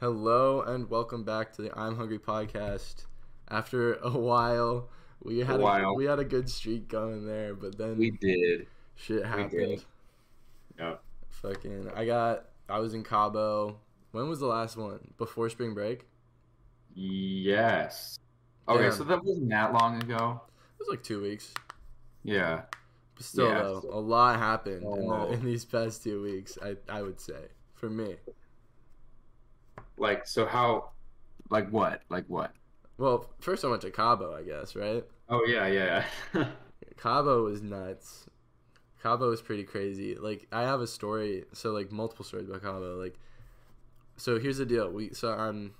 Hello and welcome back to the I'm Hungry podcast. After a while, we had a, while. we had a good streak going there, but then We did. shit happened. Yeah. Fucking, I got I was in Cabo. When was the last one? Before spring break? Yes. Okay, Damn. so that wasn't that long ago. It was like two weeks. Yeah. But still, Yeah. though, a lot happened in, Oh. the, in these past two weeks. I I would say for me. Like, so how, like what? Like what? Well, first I went to Cabo, I guess, right? Oh, yeah, yeah. yeah. Cabo was nuts. Cabo was pretty crazy. Like I have a story, so like multiple stories about Cabo. Like, so here's the deal. We so I'm,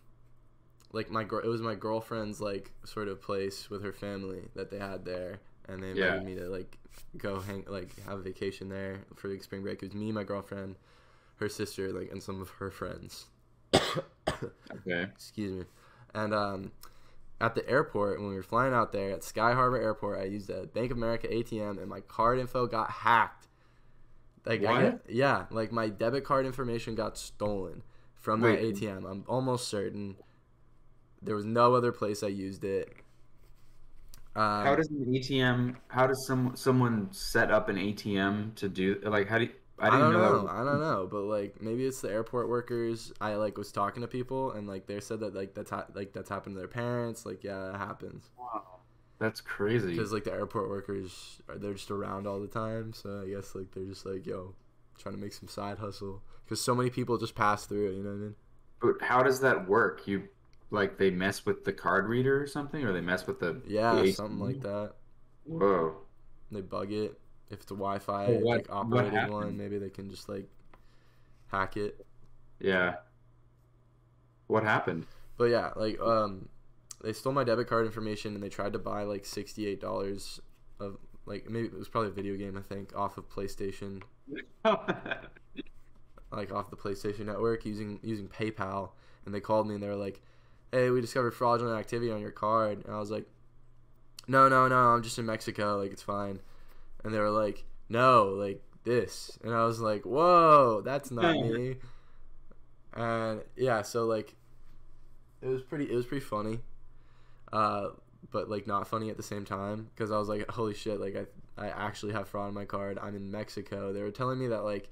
like my girl. It was my girlfriend's like sort of place with her family that they had there, and they invited Yeah. me to like go hang like have a vacation there for the spring break. It was me, my girlfriend, her sister, like and some of her friends. Okay. Excuse me. And um, at the airport, when we were flying out there at Sky Harbor Airport, I used a Bank of America ATM, and my card info got hacked. Like, What? got- yeah, like my debit card information got stolen from that ATM. I'm almost certain. There was no other place I used it. Um, How does an ATM, how does some someone set up an ATM to do, like, how do you, I I, didn't don't know, know. I don't know, but like maybe it's the airport workers. I like was talking to people, and like they said that like that's ha- like that's happened to their parents. Like yeah, that happens. Wow. That's crazy. because like the airport workers are they're just around all the time so i guess like they're just like yo trying to make some side hustle because so many people just pass through it you know what i mean But how does that work? You, like, they mess with the card reader or something, or they mess with the, yeah the something like that Whoa. they bug it if it's a wi-fi Well, what- like operated one maybe they can just like hack it. Yeah. What happened? but yeah like um they stole my debit card information and they tried to buy like $68 of like maybe it was probably a video game i think off of playstation. Like off the PlayStation Network using using PayPal, and they called me and they were like, "Hey, we discovered fraudulent activity on your card," and I was like, "No, no, no, I'm just in Mexico, like it's fine," and they were like, "No, like this," and I was like, "Whoa, that's not me," and yeah, so like, it was pretty, it was pretty funny, uh, but like not funny at the same time because I was like, "Holy shit!" Like I, I actually have fraud on my card. I'm in Mexico. They were telling me that like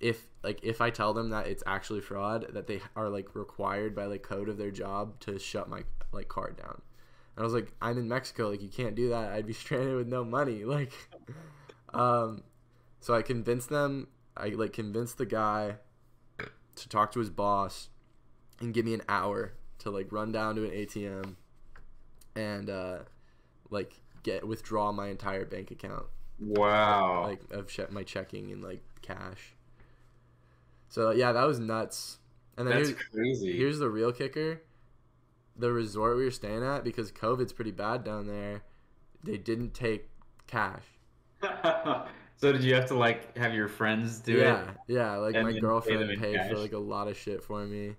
if like if I tell them that it's actually fraud, that they are like required by like code of their job to shut my like card down. And I was like, I'm in Mexico, like you can't do that. I'd be stranded with no money. Like, um, so I convinced them. I like convinced the guy to talk to his boss and give me an hour to like run down to an ATM and uh, like get withdraw my entire bank account Wow. like of che- my checking and like cash. So yeah, that was nuts. And then That's here's, crazy. here's the real kicker: the resort we were staying at because COVID's pretty bad down there. They didn't take cash. so did you have to like have your friends do yeah, it? yeah. Yeah. Like my girlfriend paid for like a lot of shit for me,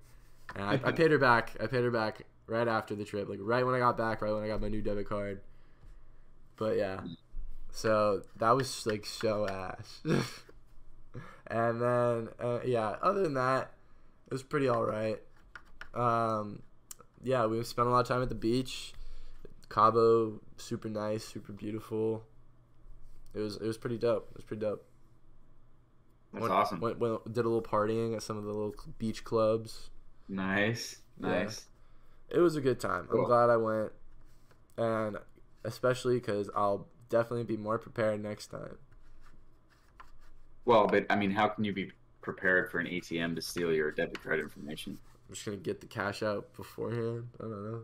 and I, I paid her back. I paid her back right after the trip, like right when I got back, right when I got my new debit card. But yeah, so that was like so ass. and then uh, yeah, other than that, it was pretty all right. Um, yeah, we spent a lot of time at the beach. Cabo, super nice, super beautiful. It was it was pretty dope. It was pretty dope. That's Went- awesome. Went, went, did a little partying at some of the little beach clubs. Nice. Yeah. Nice. It was a good time. I'm glad I went, and especially because I'll definitely be more prepared next time. Well, but I mean, how can you be prepared for an ATM to steal your debit card information? I'm just gonna get the cash out beforehand. I don't know.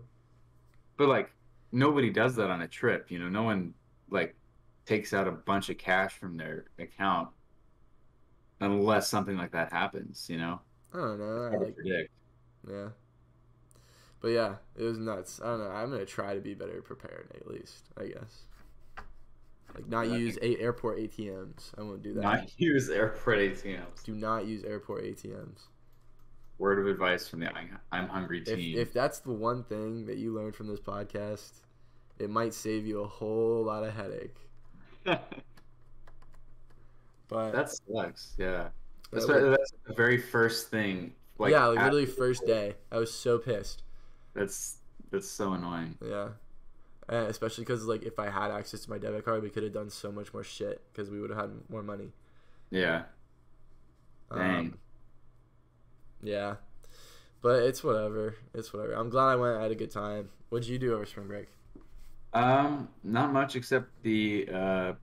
But like, nobody does that on a trip. You know, no one like takes out a bunch of cash from their account unless something like that happens. You know, I don't know. I like predict. yeah, but yeah, it was nuts. I don't know. I'm gonna try to be better prepared at least. I guess. Like not Yeah, use a- airport ATMs. I won't do that. Not use airport ATMs. Do not use airport ATMs. Word of advice from the I'm, hungry If, team. if that's the one thing that you learned from this podcast, it might save you a whole lot of headache. But that sucks. Yeah. that That's, was- that's the very first thing Like, yeah, like literally first day. I was so pissed. That's that's so annoying. Yeah. And especially because like if I had access to my debit card, we could have done so much more shit because we would have had more money. Yeah. Dang. Um, yeah, but it's whatever. It's whatever. I'm glad I went. I had a good time. What did you do over spring break? Um, not much except the uh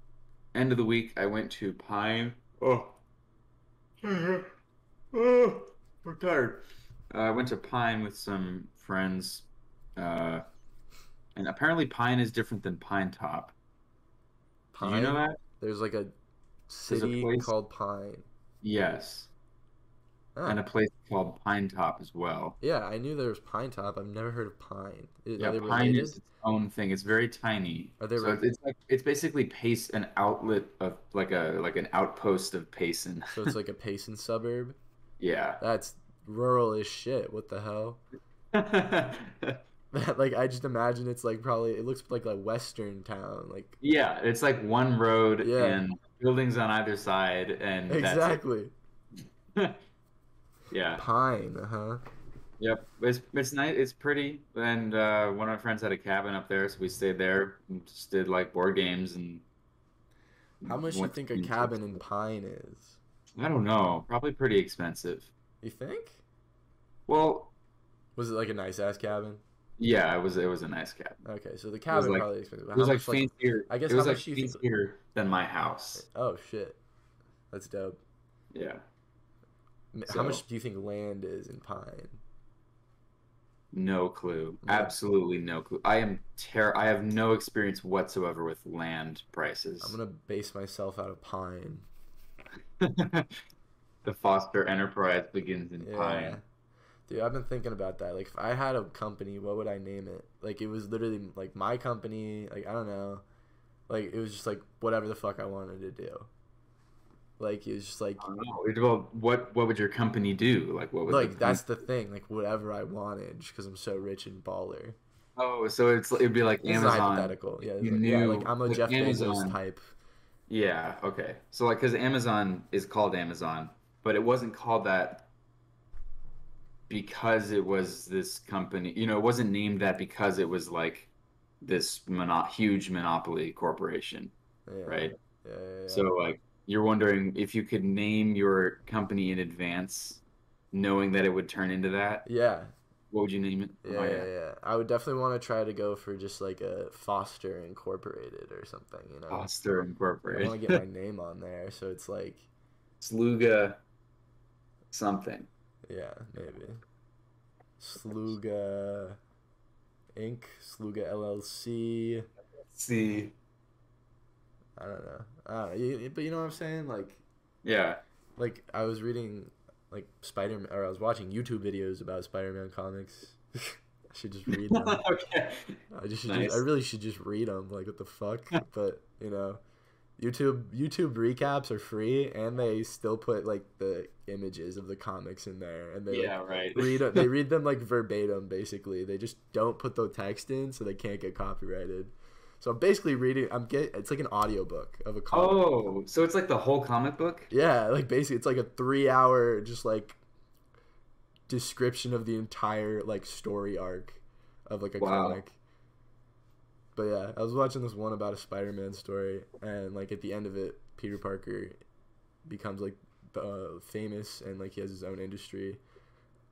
end of the week I went to Pine. Oh. oh, we're tired. Uh, I went to Pine with some friends. Uh, and apparently Pine is different than Pinetop. Did you know that? There's like a city place- called Pine. Yes. Ah, And a place called Pinetop as well. yeah, I knew there was Pinetop. I've never heard of Pine. Is, Yeah, Pine related? is its own thing. It's very tiny. Are they so re- it's like it's basically Pace an outlet of like a like an outpost of Payson. So it's like a Payson suburb. yeah. That's rural as shit. What the hell? like I just imagine it's like probably it looks like a western town. Like yeah, it's like one road Yeah. and buildings on either side and exactly yeah. Pine, uh huh? Yep. It's it's nice. It's pretty. And uh, one of my friends had a cabin up there, so we stayed there. And just did like board games and. How much do you think a cabin in Pine is? I don't know. Probably pretty expensive. You think? Well, Was it like a nice ass cabin? yeah, it was. It was a nice cabin. Okay, so the cabin like- probably expensive. It was How like much, fancier. I guess it was how like much do you think- fancier than my house. Oh shit, that's dope. Yeah. So- How much do you think land is in Pine? No clue. Yeah. Absolutely no clue. I am ter. I have no experience whatsoever with land prices. I'm gonna base myself out of Pine. the Foster Enterprise begins in Yeah. Pine. Dude, I've been thinking about that. Like, if I had a company, what would I name it? Like, it was literally like my company. Like, I don't know. Like, it was just like whatever the fuck I wanted to do. Like, it was just like, oh, I. Well, what what would your company do? Like, what would like that's the thing. Like, whatever I wanted, because I'm so rich and baller. Oh, so it's it'd be like is Amazon. hypothetical. Yeah, You yeah. knew Like, I'm a with Jeff Bezos Amazon- type. Yeah. Okay. So like, because Amazon is called Amazon, but it wasn't called that because it was this company. You know, it wasn't named that because it was like this mono- huge monopoly corporation, Yeah, right? Yeah, yeah, yeah. So like, you're wondering if you could name your company in advance, knowing that it would turn into that. yeah, What would you name it? yeah, Oh, yeah, yeah. I would definitely want to try to go for just like a Foster Incorporated or something. You know, Foster Incorporated. I want to get my name on there, so it's like, Sluga something. yeah, maybe Sluga Inc. Sluga LLC. See. I don't know. I. You, but you know what I'm saying? Like, Yeah. like I was reading like Spider Man, or I was watching YouTube videos about Spider Man comics. I should just read them. okay. I just, Nice. just I really should just read them. Like what the fuck? but you know, YouTube YouTube recaps are free, and they still put like the images of the comics in there, and they Yeah, like, right. read they read them like verbatim. Basically, they just don't put the text in, so they can't get copyrighted. So I'm basically reading. I'm get. It's like an audiobook of a comic. Oh, so it's like the whole comic book? Yeah, like basically, it's like a three-hour just like description of the entire like story arc of like a Wow. comic. But yeah, I was watching this one about a Spider-Man story, and like at the end of it, Peter Parker becomes like uh, famous, and like he has his own industry,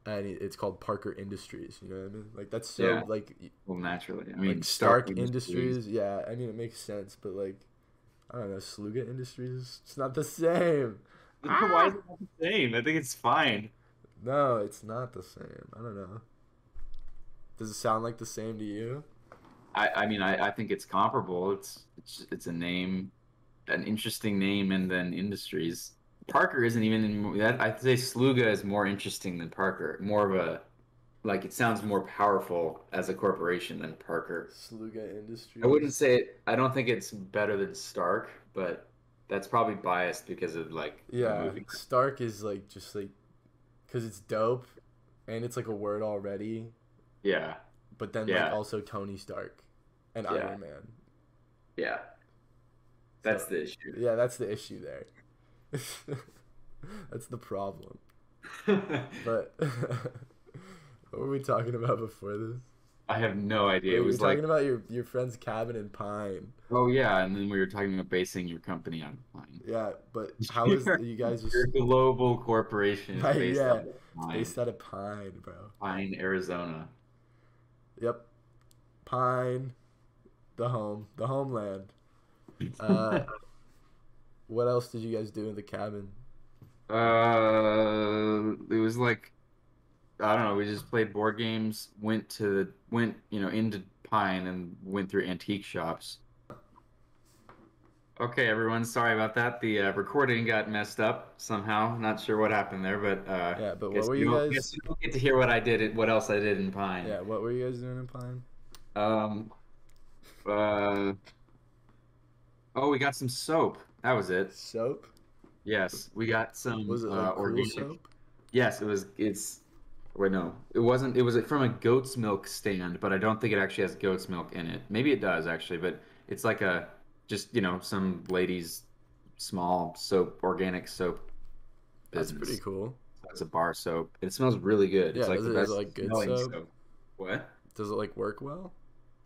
and it's called Parker Industries. You know what I mean? Like that's so Yeah. like Well, naturally. I mean, like Stark, Industries. Yeah, I mean it makes sense, but like I don't know, Sluga Industries. It's not the same. Why is it not the same? I think it's fine. No, it's not the same. I don't know. Does it sound like the same to you? I, I mean, I, I think it's comparable. It's, it's it's a name, an interesting name, and then industries. Parker isn't even in that. I'd say Sluga is more interesting than Parker. More of a, like it sounds more powerful as a corporation than Parker. Sluga Industries. I wouldn't say it. I don't think it's better than Stark, but that's probably biased because of like the Yeah, movie. Stark is like just like, cause it's dope, and it's like a word already. Yeah, But then Yeah. like also Tony Stark, and Yeah. Iron Man. yeah. That's So- the issue. Yeah, that's the issue there. that's the problem. But what were we talking about before this? I have no idea. we It were was like, talking about your your friend's cabin in Pine. oh yeah, and then we were talking about basing your company on Pine. Yeah, but how is you guys just Your global corporation Right, based yeah. on Pine, based out of Pine, bro? Pine, Arizona. Yep, Pine, the home, the homeland. Uh, what else did you guys do in the cabin? Uh, it was like I don't know. We just played board games. Went to went you know into Pine and went through antique shops. Okay, everyone. Sorry about that. The uh, recording got messed up somehow. Not sure what happened there, but uh, Yeah, but what were you you guys? guess you don't get to hear what I did. What else I did in Pine? Yeah, what were you guys doing in Pine? Um. Uh. Oh, we got some soap. That was it. Soap? Yes, we got some Was it uh, like cool organic. soap? Yes, it was. It's. Wait, no, it wasn't. It was from a goat's milk stand, but I don't think it actually has goat's milk in it. Maybe it does actually, but it's like a just you know some lady's small soap, organic soap. That's pretty cool. That's a bar soap. It smells really good. Yeah, it's like the it- best like, good smelling soap? What? Does it like work well?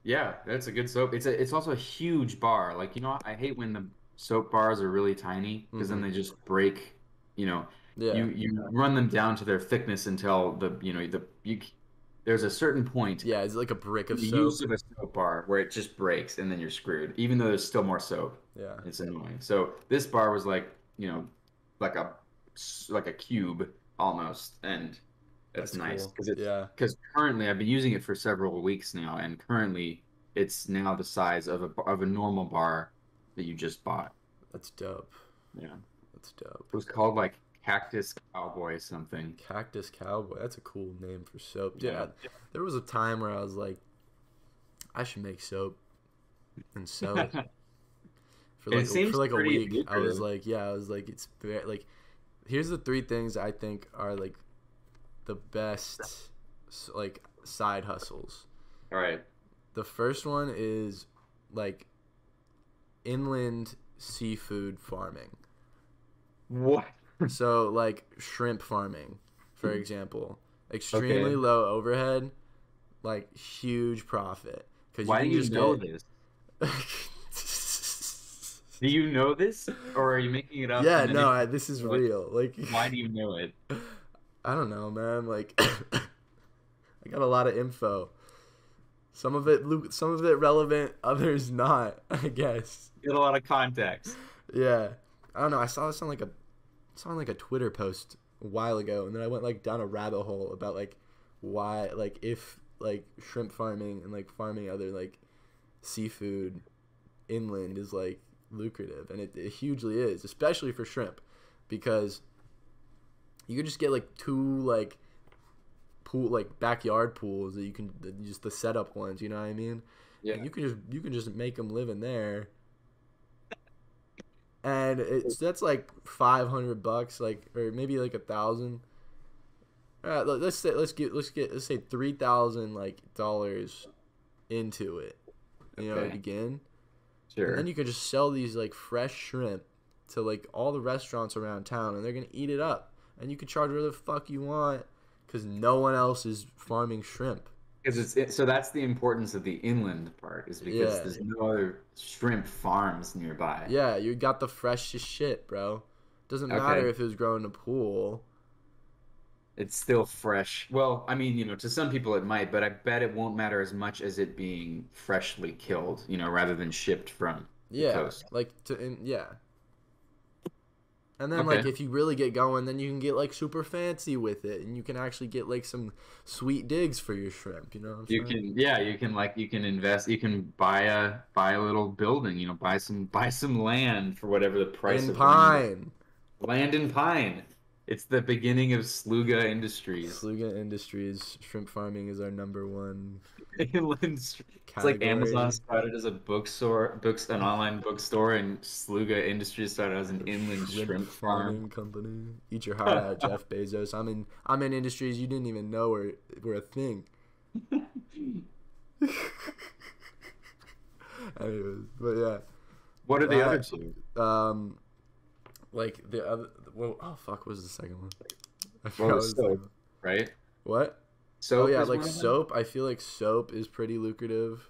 Yeah, that's a good soap. It's a. It's also a huge bar. Like you know, I hate when the soap bars are really tiny because then Mhm. they just break. You know, Yeah. you you run them down to their thickness until the you know the you there's a certain point yeah, it's like a brick of the soap. use of a soap bar where it just breaks and then you're screwed even though there's still more soap Yeah. it's annoying so this bar was like you know like a like a cube almost and that's, nice because it's Yeah. because currently I've been using it for several weeks now and currently it's now the size of a of a normal bar that you just bought That's dope. yeah That's dope. it was called like cactus cowboy something Cactus Cowboy. That's a cool name for soap. Yeah. Yeah. There was a time where I was like, I should make soap and sell it. For It like, seems for like a pretty week, I was like, yeah, I was like, it's very, like, here's the three things I think are like the best, like, side hustles. all right The first one is like inland seafood farming. what so like shrimp farming, for example, extremely Okay. low overhead, like huge profit. Because Why do you know get- this? Do you know this, or are you making it up? yeah, no, I, this is Like, real. Like, Why do you know it? I don't know, man. Like, I got a lot of info. Some of it, some of it relevant, others not. I guess. Get a lot of context. Yeah, I don't know. I saw this on like a, saw on like a Twitter post a while ago, and then I went like down a rabbit hole about like why, like if like shrimp farming and like farming other like seafood inland is like lucrative, and it, it hugely is, especially for shrimp, because you could just get like two like pool like backyard pools that you can just the setup ones. You know what I mean? Yeah. And you can just you can just make them live in there. And it's that's like five hundred bucks, like or maybe like a thousand. Uh, all right, let- let's say let's get let's get let's say three thousand like dollars into it, you know, Okay. begin. Sure. And then you could just sell these like fresh shrimp to like all the restaurants around town, and they're gonna eat it up. And you can charge whatever the fuck you want, because no one else is farming shrimp. Because it's it, so that's the importance of the inland part is because Yeah. there's no other shrimp farms nearby. Yeah, you got the freshest shit, bro. Doesn't Okay. matter if it was grown in a pool. It's still fresh. Well, I mean, you know, to some people it might, but I bet it won't matter as much as it being freshly killed, you know, rather than shipped from. Yeah, coast. like to and, yeah. And then Okay. like if you really get going, then you can get like super fancy with it, and you can actually get like some sweet digs for your shrimp. You know what I'm You saying? can, yeah, you can like you can invest, you can buy a buy a little building, you know, buy some buy some land for whatever the price in of land. Pine, Land in Pine. It's the beginning of Sluga Industries. Sluga Industries shrimp farming is our number one. Inland str- It's like Amazon started as a bookstore, books an online bookstore, and Sluga Industries started as an inland shrimp, farm. farming company. Eat your heart out, Jeff Bezos. I'm in I'm in industries you didn't even know were were a thing. Anyways, but yeah. What are the Uh, other two? um like the other well oh fuck what was the second one I Well, forgot what it's his name soap. right? What? So oh yeah, like soap. I feel like soap is pretty lucrative,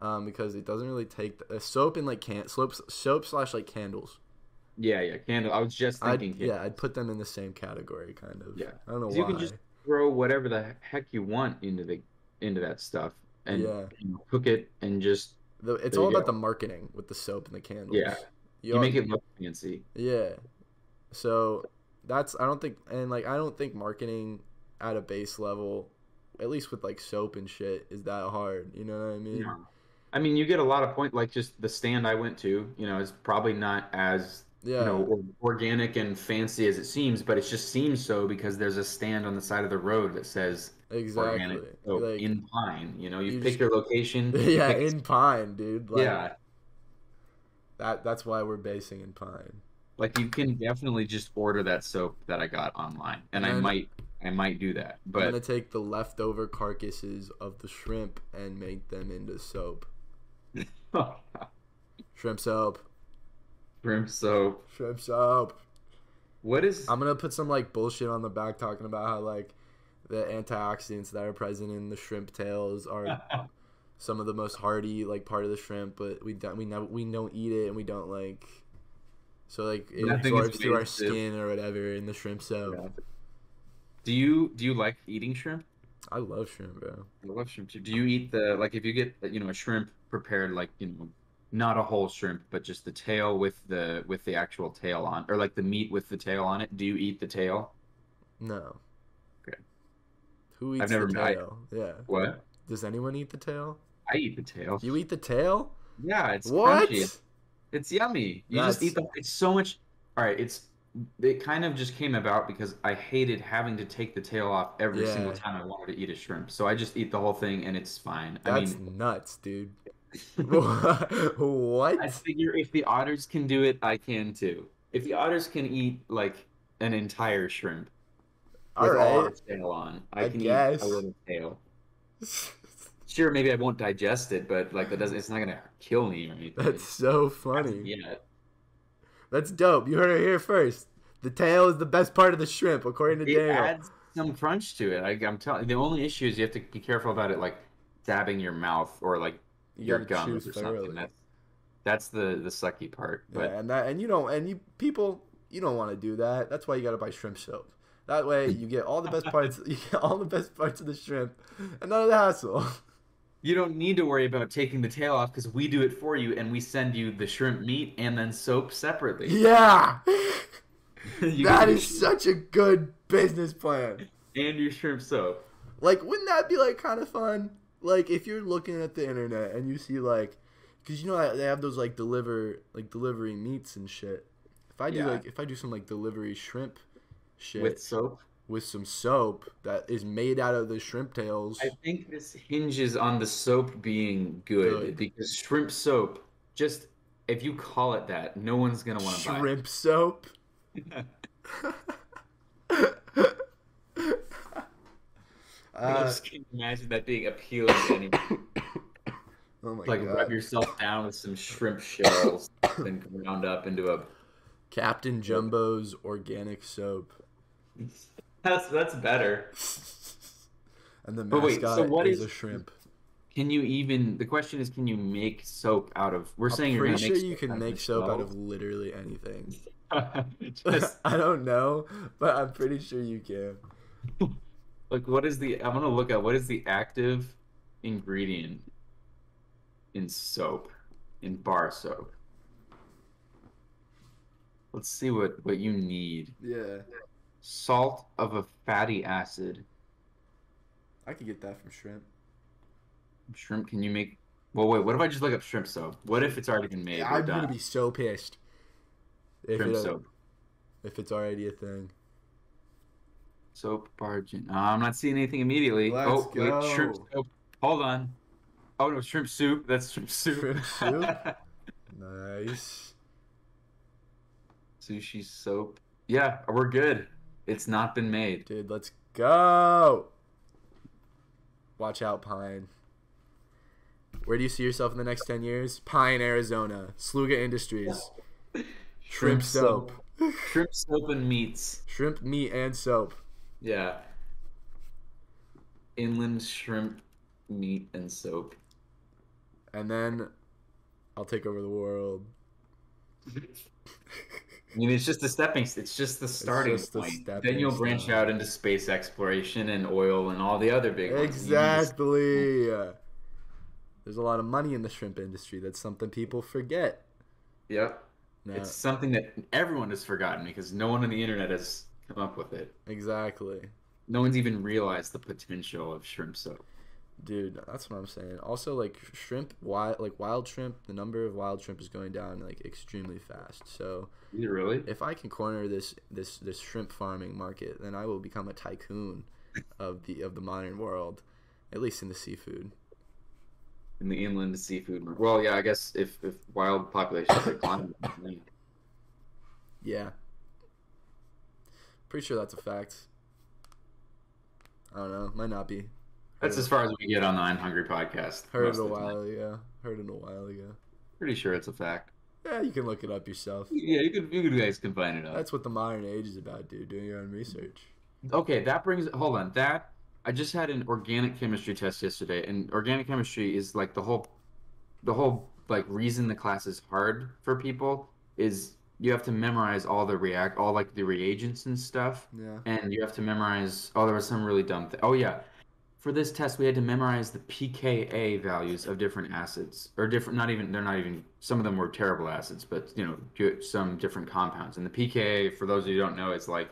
um, because it doesn't really take the, uh, soap and like can soap soap slash like candles. Yeah, yeah, candle. I was just I'd, thinking. yeah, I'd put them in the same category, kind of. Yeah. I don't know why. you can just throw whatever the heck you want into the into that stuff and Yeah. you cook it and just The, it's all about go. the marketing with the soap and the candles. Yeah. you all- make it look fancy. Yeah. So that's I don't think and like I don't think marketing at a base level, at least with like soap and shit, is that hard. You know what I mean? No. I mean, you get a lot of point like just the stand I went to. You know, is probably not as Yeah. you know or- organic and fancy as it seems, but it just seems so because there's a stand on the side of the road that says exactly. organic soap Like, in Pine. You know, you, you pick just- your location. you yeah, pick- in Pine, dude. Like, yeah. That that's why we're basing in Pine. Like you can definitely just order that soap that I got online, and I might I might do that. I'm gonna take the leftover carcasses of the shrimp and make them into soap. Shrimp soap. shrimp soap. Shrimp soap. What is? I'm gonna put some like bullshit on the back talking about how like the antioxidants that are present in the shrimp tails are some of the most hardy like part of the shrimp, but we don't we never we don't eat it and we don't like so like it Nothing absorbs through our skin or whatever in the shrimp soap. Yeah. Do you do you like eating shrimp? I love shrimp, bro. I love shrimp too. Do you eat the like if you get you know a shrimp prepared like you know not a whole shrimp but just the tail with the with the actual tail on or like the meat with the tail on it? Do you eat the tail? No. Okay. Who eats I've never the I- tail? yeah. What? Does anyone eat the tail? I eat the tail. You eat the tail? Yeah, it's what? crunchy. It's yummy. You just eat the. It's so much. All right, it's. It kind of just came about because I hated having to take the tail off every single time I wanted to eat a shrimp. So I just eat the whole thing and it's fine. That's I mean, nuts, dude. what? I figure if the otters can do it, I can too. If the otters can eat like an entire shrimp with all right. the tail on, I, I can guess. eat a little tail. Sure, maybe I won't digest it, but like that doesn't. It's not gonna kill me or anything. That's so funny. Yeah. That's dope. You heard it here first. The tail is the best part of the shrimp, according to it Daniel. adds some crunch to it. I, I'm telling. The only issue is you have to be careful about it, like dabbing your mouth or like you your gums or something. That's that's the the sucky part. But yeah, and that and you don't and you people you don't want to do that. That's why you gotta buy shrimp soap. That way you get all the best parts. You get all the best parts of the shrimp, and none of the hassle. you don't need to worry about taking the tail off because we do it for you, and we send you the shrimp meat and then soap separately. yeah, that is such a good business plan. and your shrimp soap. Like, wouldn't that be like kind of fun? Like, if you're looking at the internet and you see like, because you know they have those like deliver like delivery meats and shit. If I do Yeah. like if I do some like delivery shrimp shit with with, some soap that is made out of the shrimp tails, I think this hinges on the soap being good, Good. because shrimp soap, just if you call it that, no one's gonna want to buy. it. shrimp soap. I Uh, just can't imagine that being appealing to anyone. oh my like god, rub yourself down with some shrimp shells, then ground up into a. Captain Jumbo's organic soap, That's that's better. and the But wait, so mascot what is is- a shrimp. Can you even? The question is, can you make soap out of? We're I'm saying you're pretty gonna sure make you can make the soap out of literally anything. Just I don't know, but I'm pretty sure you can. like what is the? I'm gonna look at what is the active ingredient in soap, in bar soap. Let's see what what you need. Yeah, Salt of a fatty acid. I could get that from shrimp. Shrimp. Can you make? Well, wait. What if I just look up shrimp soap? What if it's already been made? We're I'm gonna be so pissed if shrimp it, soap. if it's already a thing. Soap bargain. Uh, I'm not seeing anything immediately. Let's oh, wait, shrimp go. soap. Hold on. Oh no, shrimp soup. That's shrimp soup. Shrimp soup? Nice. Sushi soap. Yeah, we're good. It's not been made. Dude, let's go. Watch out, Pine. Where do you see yourself in the next 10 years? Pine, Arizona. Sluga Industries. Shrimp soap. Shrimp soap and meats. Shrimp, meat, and soap. Yeah. Inland shrimp, meat, and soap. And then I'll take over the world. I mean, it's just the stepping. It's just the starting just point. stepping Then you'll branch out into space exploration and oil and all the other big ones. Exactly. There's a lot of money in the shrimp industry. That's something people forget. Yep. No, It's something that everyone has forgotten because no one on the internet has come up with it. exactly. No one's even realized the potential of shrimp soap. Dude, that's what I'm saying. Also, like shrimp, wild, like wild shrimp, the number of wild shrimp is going down like extremely fast. So it really? if I can corner this this this shrimp farming market, then I will become a tycoon of the of the modern world, at least in the seafood. In the inland seafood. Well, yeah, I guess if, if wild populations decline, Yeah. Pretty sure that's a fact. I don't know. Might not be. That's as far as we get on the I'm Hungry podcast. Heard it a the time. while ago. Heard it a while ago. Pretty sure it's a fact. Yeah, you can look it up yourself. Yeah, you could, you guys can find it out. That's what the modern age is about, dude. Doing your own research. Okay, that brings. Hold on. That I just had an organic chemistry test yesterday, and organic chemistry is like the whole, the whole like reason the class is hard for people is you have to memorize all the react, all like the reagents and stuff, Yeah. and you have to memorize. Oh, there was some really dumb thing. Oh yeah, for this test we had to memorize the pKa values of different acids, or different. Not even they're not even. Some of them were terrible acids, but you know, some different compounds. And the pKa, for those of you who don't know, is like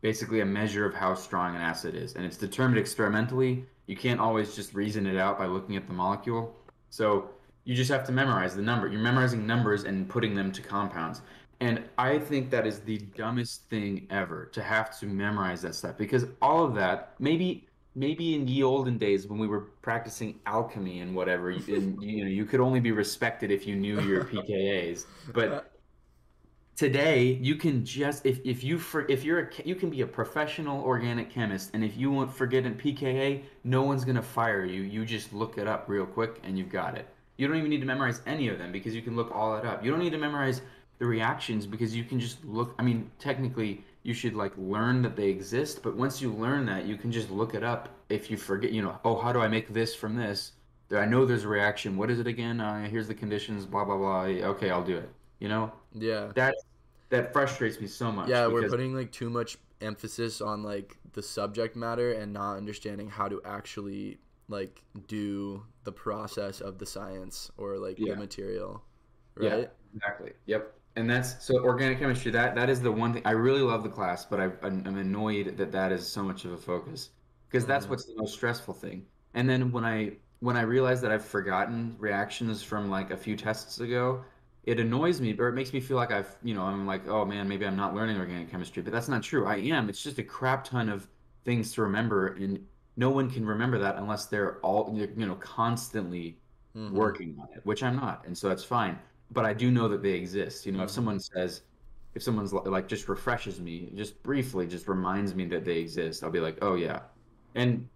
basically a measure of how strong an acid is, and it's determined experimentally. You can't always just reason it out by looking at the molecule. So you just have to memorize the number. You're memorizing numbers and putting them to compounds. And I think that is the dumbest thing ever to have to memorize that stuff because all of that, maybe maybe in the olden days when we were practicing alchemy and whatever, you, and, you know, you could only be respected if you knew your pKa's. But today you can just if, if you for if you're a you can be a professional organic chemist and if you won't forget a pka no one's going to fire you. You just look it up real quick and you've got it. You don't even need to memorize any of them because you can look all that up. You don't need to memorize the reactions because you can just look i mean technically you should like learn that they exist but once you learn that you can just look it up if you forget you know oh how do i make this from this i know there's a reaction what is it again uh, here's the conditions blah blah blah okay i'll do it you know Yeah. that that frustrates me so much. Yeah, we're putting like too much emphasis on like the subject matter and not understanding how to actually like do the process of the science or like Yeah. the material. Yeah, Right? exactly. Yep. And that's so organic chemistry. That that is the one thing I really love the class, but I, I'm I'm annoyed that that is so much of a focus because that's Mhm. what's the most stressful thing. And then when I when I realize that I've forgotten reactions from like a few tests ago, it annoys me or it makes me feel like I've you know I'm like oh man maybe I'm not learning organic chemistry, but that's not true. I am. It's just a crap ton of things to remember, and no one can remember that unless they're all you know constantly Mhm. working on it, which I'm not, and so that's fine. But I do know that they exist. You know, if Mhm. someone says, if someone's li- like just refreshes me, just briefly, just reminds me that they exist, I'll be like, oh yeah, and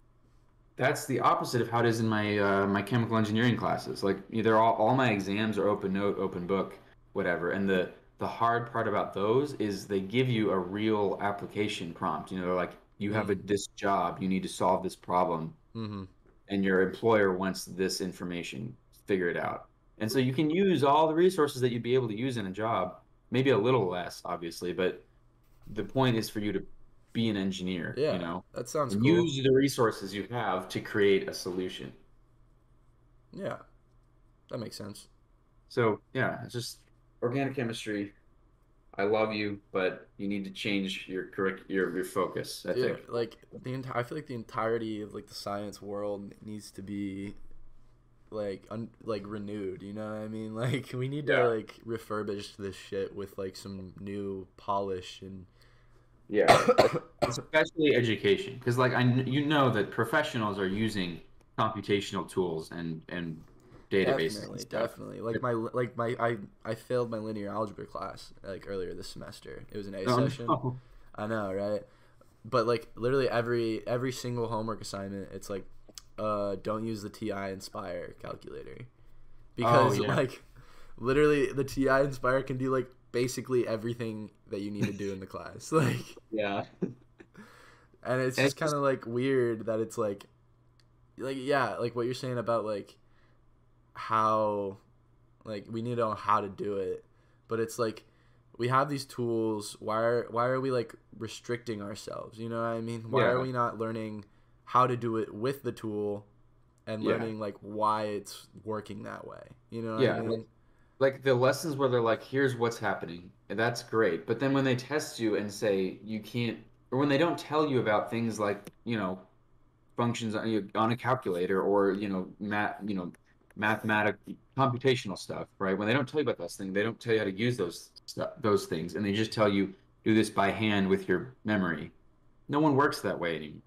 that's the opposite of how it is in my uh, my chemical engineering classes. Like they're all all my exams are open note, open book, whatever, and the the hard part about those is they give you a real application prompt. You know, they're like, you have a, this job, you need to solve this problem Mhm. and your employer wants this information, figure it out. And so you can use all the resources that you'd be able to use in a job, maybe a little less, obviously, but the point is for you to be an engineer, Yeah. you know, That sounds cool. use the resources you have to create a solution. Yeah. That makes sense. So yeah, it's just organic chemistry. I love you, but you need to change your correct your your focus. I think. like the entire I feel like the entirety of like the science world needs to be like un- like renewed, you know what I mean? Like we need Yeah. to like refurbish this shit with like some new polish and Yeah, especially education, because like I, you know that professionals are using computational tools and and databases. Definitely, definitely. Like my like my I I failed my linear algebra class like earlier this semester. It was an A Oh, session. no. I know, right? But like literally every every single homework assignment, it's like, uh, don't use the TI-Nspire calculator, because Oh, yeah. like, literally the TI-Nspire can do like basically everything that you need to do in the class. Like, Yeah, and it's just kind of like weird that it's like like yeah like what you're saying about like how like we need to know how to do it. But it's like we have these tools. Why are why are we like restricting ourselves? You know what i mean? Why are we not learning how to do it with the tool and Yeah. learning like why it's working that way you know what Yeah, i mean like the lessons where they're like, here's what's happening, and that's great. But then when they test you and say you can't, or when they don't tell you about things like, you know, functions on, on a calculator or, you know, math, you know, mathematic computational stuff, right? When they don't tell you about those things, they don't tell you how to use those stuff, those things, and they just tell you do this by hand with your memory. No one works that way anymore.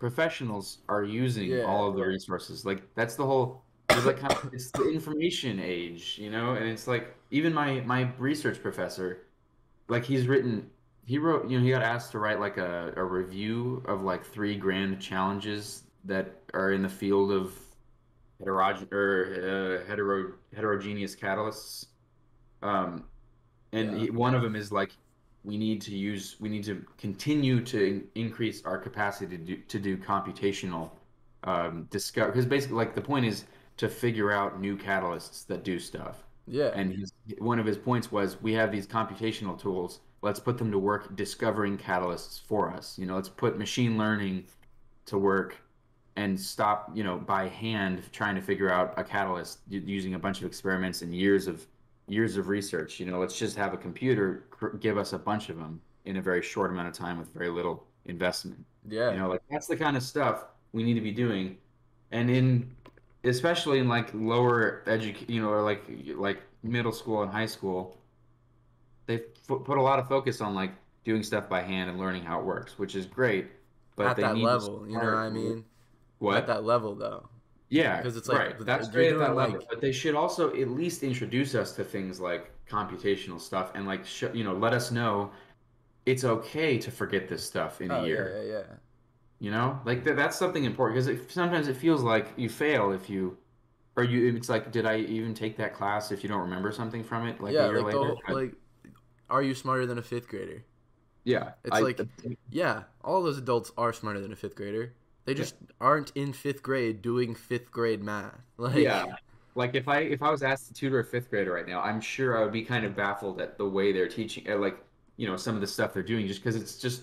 Professionals are using Yeah. all of the resources. Like that's the whole it's like kind of, it's the information age, you know, and it's like even my my research professor, like he's written, he wrote, you know, he got asked to write like a, a review of like three grand challenges that are in the field of heterogen or uh, hetero heterogeneous catalysts, um, and Yeah. he, one of them is like we need to use we need to continue to in- increase our capacity to do, to do computational um, discover because basically like the point is to figure out new catalysts that do stuff. Yeah. And his, one of his points was we have these computational tools. Let's put them to work discovering catalysts for us. You know let's put machine learning to work and stop you know by hand trying to figure out a catalyst using a bunch of experiments and years of years of research you know let's just have a computer cr- give us a bunch of them in a very short amount of time with very little investment. Yeah. You know like that's the kind of stuff we need to be doing. And in especially in like lower educ you know or like like middle school and high school they've f- put a lot of focus on like doing stuff by hand and learning how it works which is great but at they that level you know what i mean? What? At that level though yeah, Because it's like, right. That's great at that doing, level, but they should also at least introduce us to things like computational stuff and like sh- you know let us know it's okay to forget this stuff in oh a year. yeah yeah yeah You know, like th- that's something important because sometimes it feels like you fail if you, or you. It's like, did I even take that class if you don't remember something from it like yeah, a year like later? whole, like, are you smarter than a fifth grader? yeah, it's like- Yeah, all those adults are smarter than a fifth grader. They just aren't in fifth grade doing fifth grade math. Like, yeah. Like if I if I was asked to tutor a fifth grader right now, I'm sure I would be kind of baffled at the way they're teaching, like you know some of the stuff they're doing, just because it's just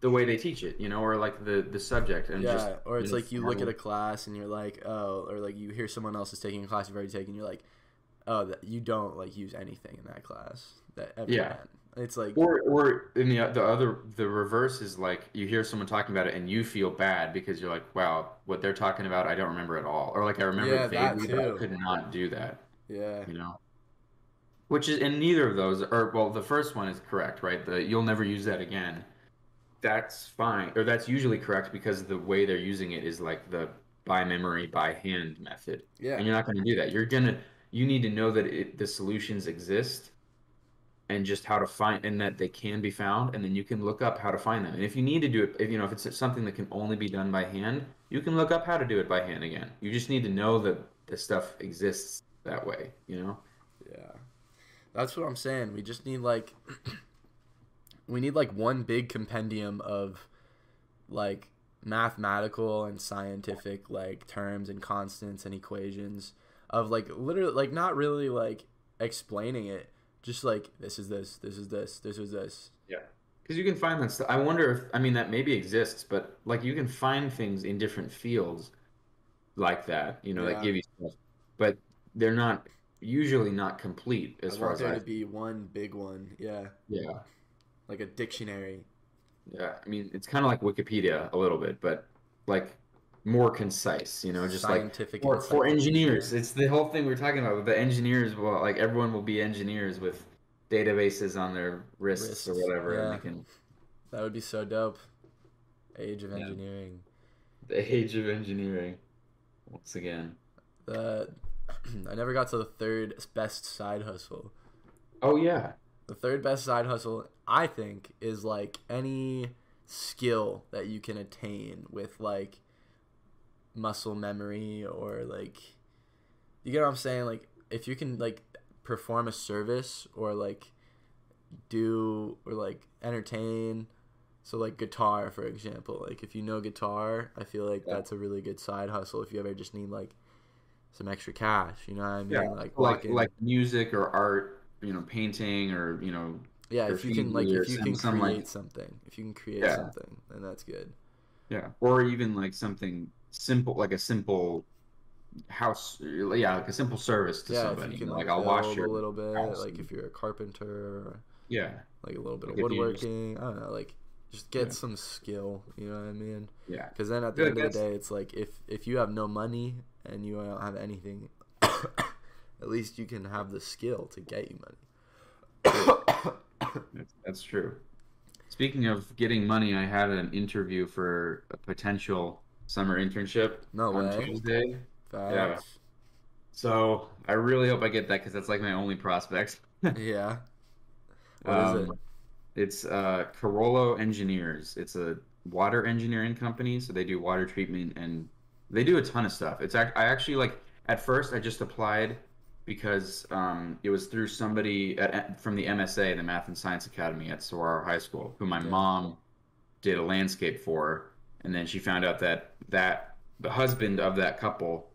the way they teach it, you know, or like the the subject and yeah. just or it's like you look at a class and you're like, oh, or like you hear someone else is taking a class you've already taken, you're like, oh, that you don't like use anything in that class that ever Yeah. had. It's like, Or, or in the the other the reverse is like you hear someone talking about it and you feel bad because you're like, wow, what they're talking about I don't remember at all, or like I remember Yeah, vaguely, but I could not do that, yeah, you know. Which is and neither of those are well, the first one is correct, right? The you'll never use that again. That's fine, or that's usually correct because the way they're using it is like the by memory, by hand method yeah, and you're not going to do that you're going to you need to know that it, the solutions exist and just how to find and that they can be found and then you can look up how to find them and if you need to do it if you know if it's something that can only be done by hand you can look up how to do it by hand again you just need to know that the stuff exists that way you know yeah. That's what I'm saying. We just need like, we need like one big compendium of, like, mathematical and scientific like terms and constants and equations of like literally like not really like explaining it just like this is this this is this this is this. Yeah. Because you can find that stuff i wonder if i mean that maybe exists but like you can find things in different fields like that you know Yeah. that give you stuff but they're not usually not complete as I far want as there I to be one big one yeah. Yeah. Like a dictionary. Yeah, I mean, it's kind of like Wikipedia a little bit, but like more concise, you know, just like scientific for, for engineers. It's the whole thing we're talking about. The engineers will like everyone will be engineers with databases on their wrists, or whatever, and yeah. they can that would be so dope age of Yeah. engineering the age of engineering. Once again. the I never got to the third best side hustle Oh yeah, The third best side hustle, I think, is like any skill that you can attain with like muscle memory or like you get what I'm saying? Like if you can like perform a service or like do or like entertain So like guitar, for example, like if you know guitar, I feel like Yeah. that's a really good side hustle if you ever just need like some extra cash. You know what I mean? Yeah, Like like like music or art, you know, painting or you know, yeah, if you can like if you can create like- something, if you can create Yeah. something, then that's good. yeah, or even like something simple, like a simple house, yeah, like a simple service to yeah, somebody. you can like, like I'll wash your a little bit, house like and- if you're a carpenter, yeah, like a little bit Like of you just- woodworking. I don't know, like just get Yeah. some skill. You know what I mean? yeah, Because then at the end of the day, it's like if if you have no money and you don't have anything, at least you can have the skill to get you money. that's, that's true. Speaking of getting money, I had an interview for a potential summer internship No on way. Tuesday. Facts. So I really hope I get that because that's like my only prospect. Yeah. What is it? Um, It's uh, Carollo Engineers. It's a water engineering company, so they do water treatment and they do a ton of stuff. It's act- I actually like at first I just applied because um, it was through somebody at, from the MSA, the Math and Science Academy at Saguaro High School, who my Yeah. mom did a landscape for, and then she found out that that the husband of that couple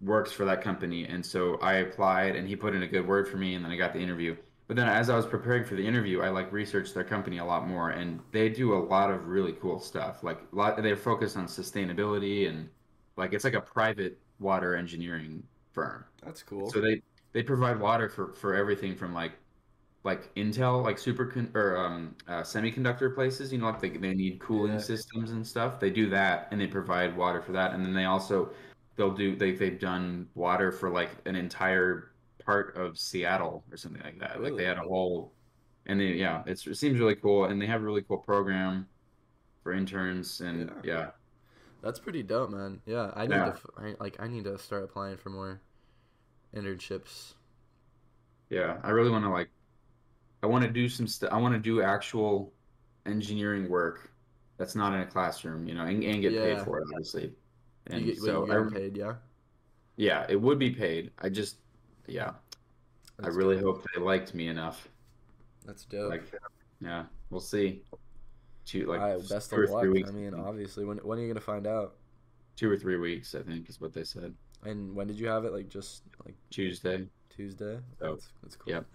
works for that company, and so I applied, and he put in a good word for me, and then I got the interview. But then as I was preparing for the interview, I like researched their company a lot more, and they do a lot of really cool stuff. Like a lot, they're focused on sustainability and like it's like a private water engineering firm. That's cool. So they they provide water for for everything from like like Intel, like super or um, uh, semiconductor places. You know, like they they need cooling Yeah. systems and stuff. They do that, and they provide water for that. And then they also they'll do they they've done water for like an entire part of Seattle or something like that. Like they had a whole, and they yeah, it's, it seems really cool, and they have a really cool program for interns, and Yeah. yeah, That's pretty dope, man. Yeah, I need Yeah. to I, like I need to start applying for more internships. Yeah, I really want to like, I want to do some stuff. I want to do actual engineering work that's not in a classroom, you know, and, and get Yeah. paid for it, obviously. And you get, so, I, paid, yeah. yeah, it would be paid. I just, yeah, I really dope. hope they liked me enough. That's dope. Like, yeah, we'll see. Two like Alright, best two of luck. I mean, obviously, when when are you gonna find out? two or three weeks, I think, is what they said. And when did you have it? Like just like Tuesday. Tuesday? Oh, That's that's cool. yep.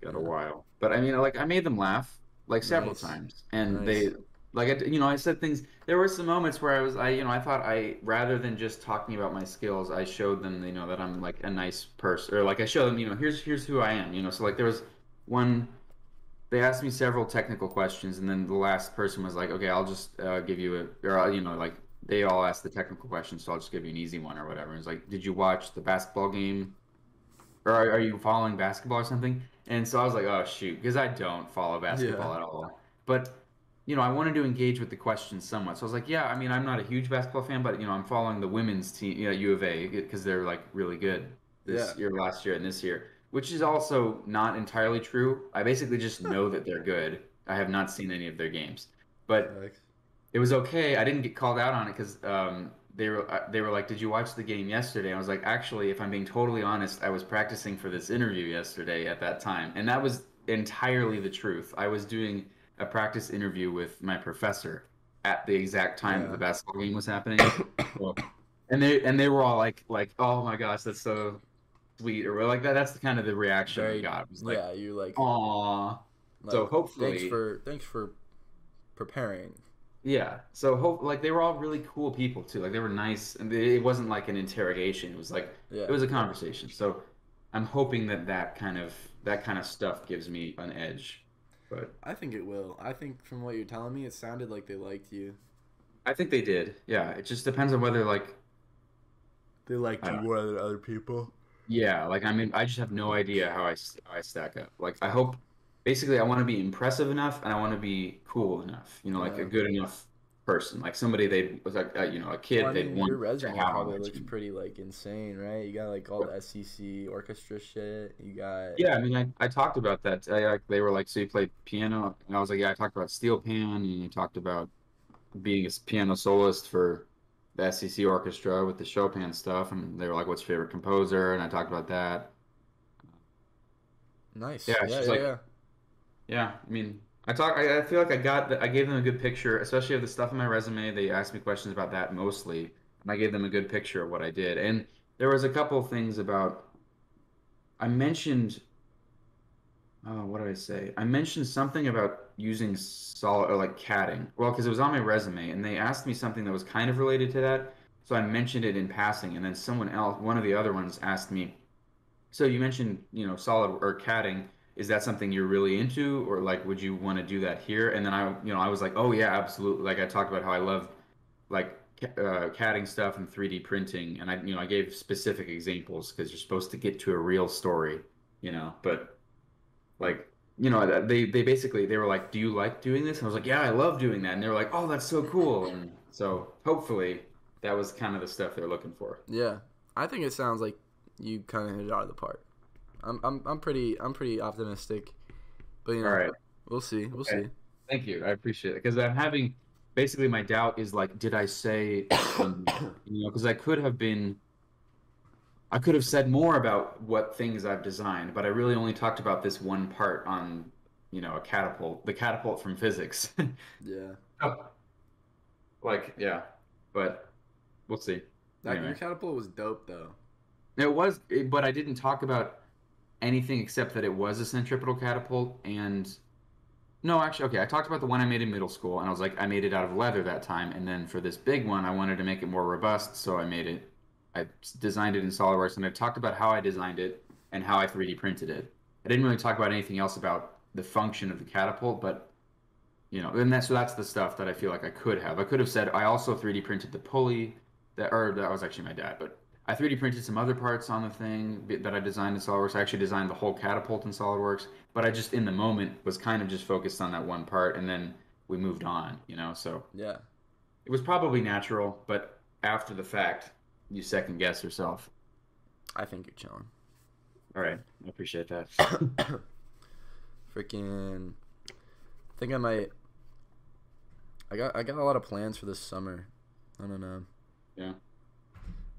Got a while, but I mean, like I made them laugh like several Nice. times, and Nice. they like I, you know I said things. There were some moments where I was I you know I thought I rather than just talking about my skills, I showed them you know that I'm like a nice person, or like I showed them you know here's here's who I am, you know. So like there was one. They asked me several technical questions, and then the last person was like, "Okay, I'll just uh, give you a," or uh, you know, like they all asked the technical questions, so I'll just give you an easy one or whatever. And it's like, "Did you watch the basketball game or are, are you following basketball or something? And so I was like, oh shoot, because I don't follow basketball Yeah. at all. But you know, I wanted to engage with the question somewhat. So I was like, yeah, I mean, I'm not a huge basketball fan, but you know, I'm following the women's team, you know, U of A, because they're like really good this Yeah. year, last year, and this year, which is also not entirely true. I basically just know that they're good. I have not seen any of their games, but it was okay. I didn't get called out on it because um, they were uh, they were like, "Did you watch the game yesterday?" I was like, "Actually, if I'm being totally honest, I was practicing for this interview yesterday at that time, and that was entirely the truth. I was doing a practice interview with my professor at the exact time that the basketball game was happening, and they and they were all like like, "Oh my gosh, that's so sweet," or like that. That's the kind of the reaction I got. It was like, yeah, you like, "Aw." like, so hopefully- thanks for thanks for preparing. Yeah. So hope like they were all really cool people too. Like they were nice, and they, it wasn't like an interrogation. It was like Yeah. it was a conversation. So I'm hoping that that kind of that kind of stuff gives me an edge. But I think it will. I think from what you're telling me, it sounded like they liked you. I think they did. Yeah. It just depends on whether like They liked you more than other people. yeah, like I mean I just have no idea how I s- how I stack up. Like I hope basically I want to be impressive enough and I want to be cool enough. You know, like Yeah. a good enough person, like somebody they was like uh, you know a kid Well, I they'd want your to resume have on probably looks team. pretty like insane, right? You got like all the SEC orchestra shit. You got Yeah, I mean, I, I talked about that. I, like they were like, so you play piano, and I was like, yeah, I talked about steel pan, and I talked about being a piano soloist for the SEC orchestra with the Chopin stuff, and they were like, what's your favorite composer? And I talked about that. nice. Yeah, Yeah, yeah, like- yeah. Yeah, I mean, I talk. I, I feel like I got. The, I gave them a good picture, especially of the stuff in my resume. They asked me questions about that mostly, and I gave them a good picture of what I did. And there was a couple things about. I mentioned. Oh, what did I say? I mentioned something about using solid or like CADing. Well, because it was on my resume, and they asked me something that was kind of related to that. So I mentioned it in passing, and then someone else, one of the other ones, asked me. So you mentioned, you know, solid or CADing is that something you're really into? Or like would you want to do that here? And then i you know i was like oh yeah absolutely. Like i talked about how i love like uh, CADing stuff and 3d printing. And i you know i gave specific examples because you're supposed to get to a real story you know? But like you know they they basically they were like do you like doing this? And i was like yeah i love doing that. And they were like oh that's so cool. And so hopefully that was kind of the stuff they're looking for. Yeah, I think it sounds like you kind of hit it out of the park. I'm I'm I'm pretty I'm pretty optimistic, but you know, all right we'll see. We'll Okay. see. Thank you. I appreciate it because I'm having basically my doubt is like, did I say, um, you know, because I could have been, I could have said more about what things I've designed, but I really only talked about this one part on, you know, a catapult, the catapult from physics. Yeah. Oh. Like, yeah, but we'll see. That Anyway. your catapult was dope though. It was, but I didn't talk about anything except that it was a centripetal catapult. And no, actually, okay, I talked about the one I made in middle school, and I was like, I made it out of leather that time. And then for this big one, I wanted to make it more robust, so I made it. I designed it in SolidWorks, and I talked about how I designed it and how I 3D printed it. I didn't really talk about anything else about the function of the catapult, but you know, and that's so that's the stuff that I feel like I could have. I could have said I also 3D printed the pulley, that or that was actually my dad, but I 3D printed some other parts on the thing that I designed in SolidWorks. I actually designed the whole catapult in SolidWorks, but I just in the moment was kind of just focused on that one part, and then we moved on. You know, so Yeah. it was probably natural, but after the fact, you second guess yourself. I think you're chilling. All right, I appreciate that. Freaking. I think I might. I got I got a lot of plans for this summer. I don't know. Yeah.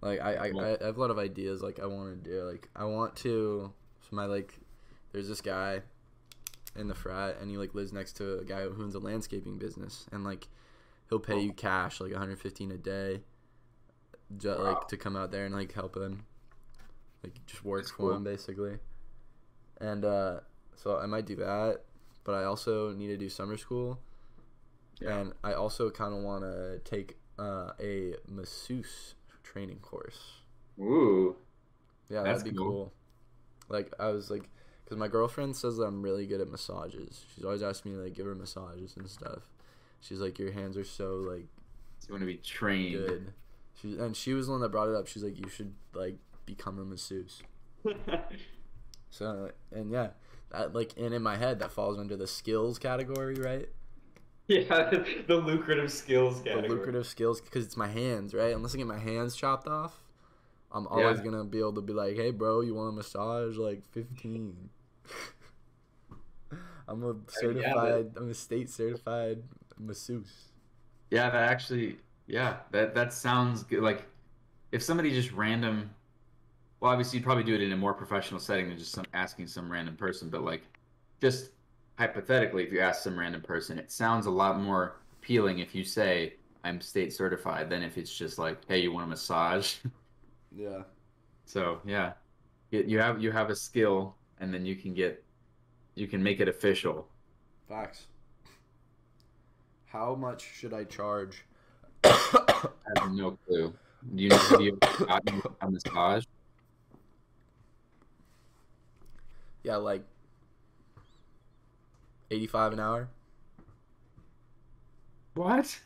Like I I, I have a lot of ideas. Like I want to do. Like I want to. So my like, there's this guy, in the frat, and he like lives next to a guy who owns a landscaping business, and like, he'll pay Oh. you cash like 115 a day, ju- Wow. like to come out there and like help him, like just work That's for cool. him basically. And uh, so I might do that, but I also need to do summer school, Yeah. and I also kind of want to take uh, a masseuse training course. Ooh, Yeah, that'd be cool. cool. Like I was like, because my girlfriend says that I'm really good at massages. She's always asking me to like give her massages and stuff. She's like, your hands are so like you want to be trained. good. She and she was the one that brought it up. She's like, you should like become a masseuse. So and yeah, that like and in my head that falls under the skills category, right? Yeah, the lucrative skills The lucrative skills because it's my hands, right? Unless I get my hands chopped off, I'm Yeah. always gonna be able to be like, hey, bro, you want a massage? Like fifteen. I'm a certified. I'm a state certified masseuse. Yeah, that actually, yeah, that that sounds good. Like, if somebody just random, well, obviously you'd probably do it in a more professional setting than just some asking some random person. But like, just hypothetically, if you ask some random person, it sounds a lot more appealing if you say I'm state certified than if it's just like, hey, you want a massage? Yeah. So yeah, you have you have a skill, and then you can get, you can make it official. Facts. How much should I charge? I have no clue. Do you have you gotten a massage? yeah, like eighty-five an hour. What?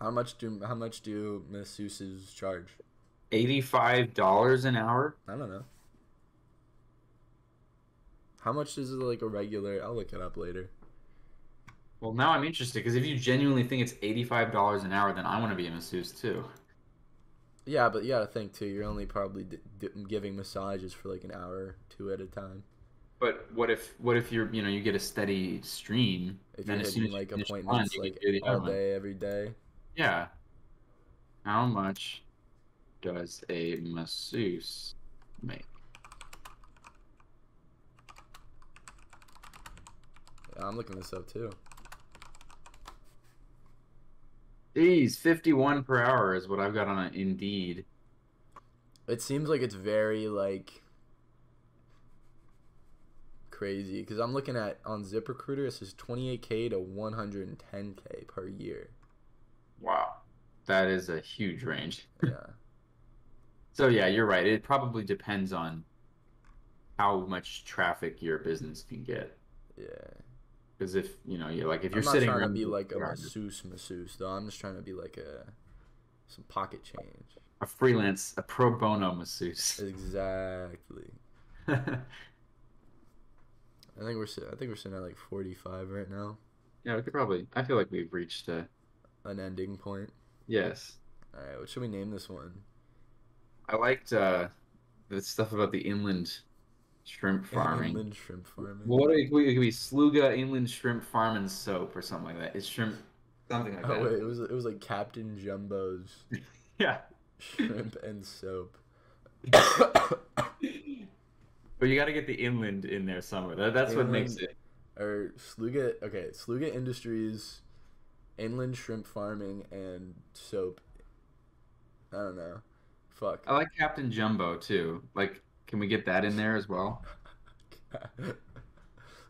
How much do how much do masseuses charge? Eighty-five dollars an hour? I don't know. How much is it like a regular? I'll look it up later. Well, now I'm interested because if you genuinely think it's eighty-five dollars an hour, then I want to be a masseuse too. Yeah, but you gotta think too. You're only probably d- d- giving massages for like an hour, two at a time. But what if what if you're you know you get a steady stream? If then you're as soon as like one, appointments you like all one. day every day. Yeah. How much does a masseuse make? I'm looking this up too. Jeez, 51 per hour is what I've got on Indeed. It seems like it's very like crazy because I'm looking at on ZipRecruiter. It says 28k to 110k per year. Wow. That is a huge range. Yeah. So yeah, you're right. It probably depends on how much traffic your business can get. Yeah. Because if you know, you're like if you're I'm not sitting trying to be like a masseuse masseuse though. I'm just trying to be like a some pocket change. a freelance, a pro bono masseuse. Exactly. I think we're I think we're sitting at like 45 right now. yeah, we could probably. I feel like we've reached a An ending point. yes. All right. What should we name this one? I liked uh, the stuff about the inland shrimp farming. Inland shrimp farming. Well, what do we, it could be Sluga Inland Shrimp Farm and Soap or something like that. It's shrimp, something like Oh that. wait, it was it was like Captain Jumbo's Yeah. shrimp and soap. But you got to get the inland in there somewhere. That, that's what makes it. or Sluga. Okay, Sluga Industries, inland shrimp farming and soap. I don't know. Fuck. I like Captain Jumbo too. Like, can we get that in there as well?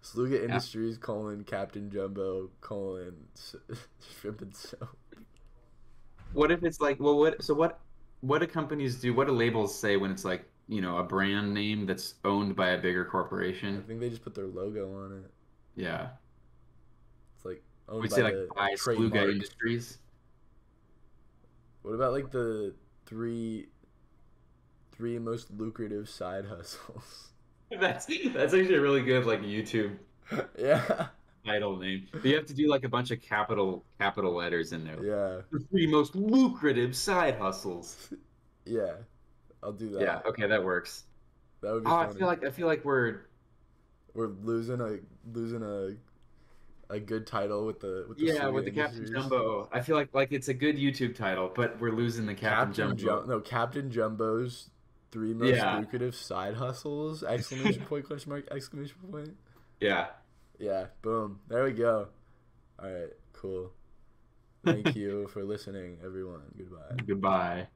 Sluga Industries colon Captain Jumbo colon shrimp and soap. What if it's like, well, what? So what? What do companies do? What do labels say when it's like, you know, a brand name that's owned by a bigger corporation. I think they just put their logo on it. Yeah. It's like owned We by say like by. Sluga Industries. What about like the three three most lucrative side hustles? That's that's actually a really good like YouTube yeah. title name. But you have to do like a bunch of capital capital letters in there. Yeah. The three most lucrative side hustles. Yeah. I'll do that. Yeah, okay, that works. That would be Oh, I feel like I feel like we're We're losing a losing a a good title with the with the yeah with the Captain Industries. Jumbo. I feel like like it's a good YouTube title, but we're losing the Captain, Captain Jumbo. Jum- no Captain Jumbo's three most Yeah. lucrative side hustles exclamation point question mark exclamation point. Yeah. Yeah, boom. There we go. All right, cool. Thank you for listening, everyone. Goodbye. Goodbye.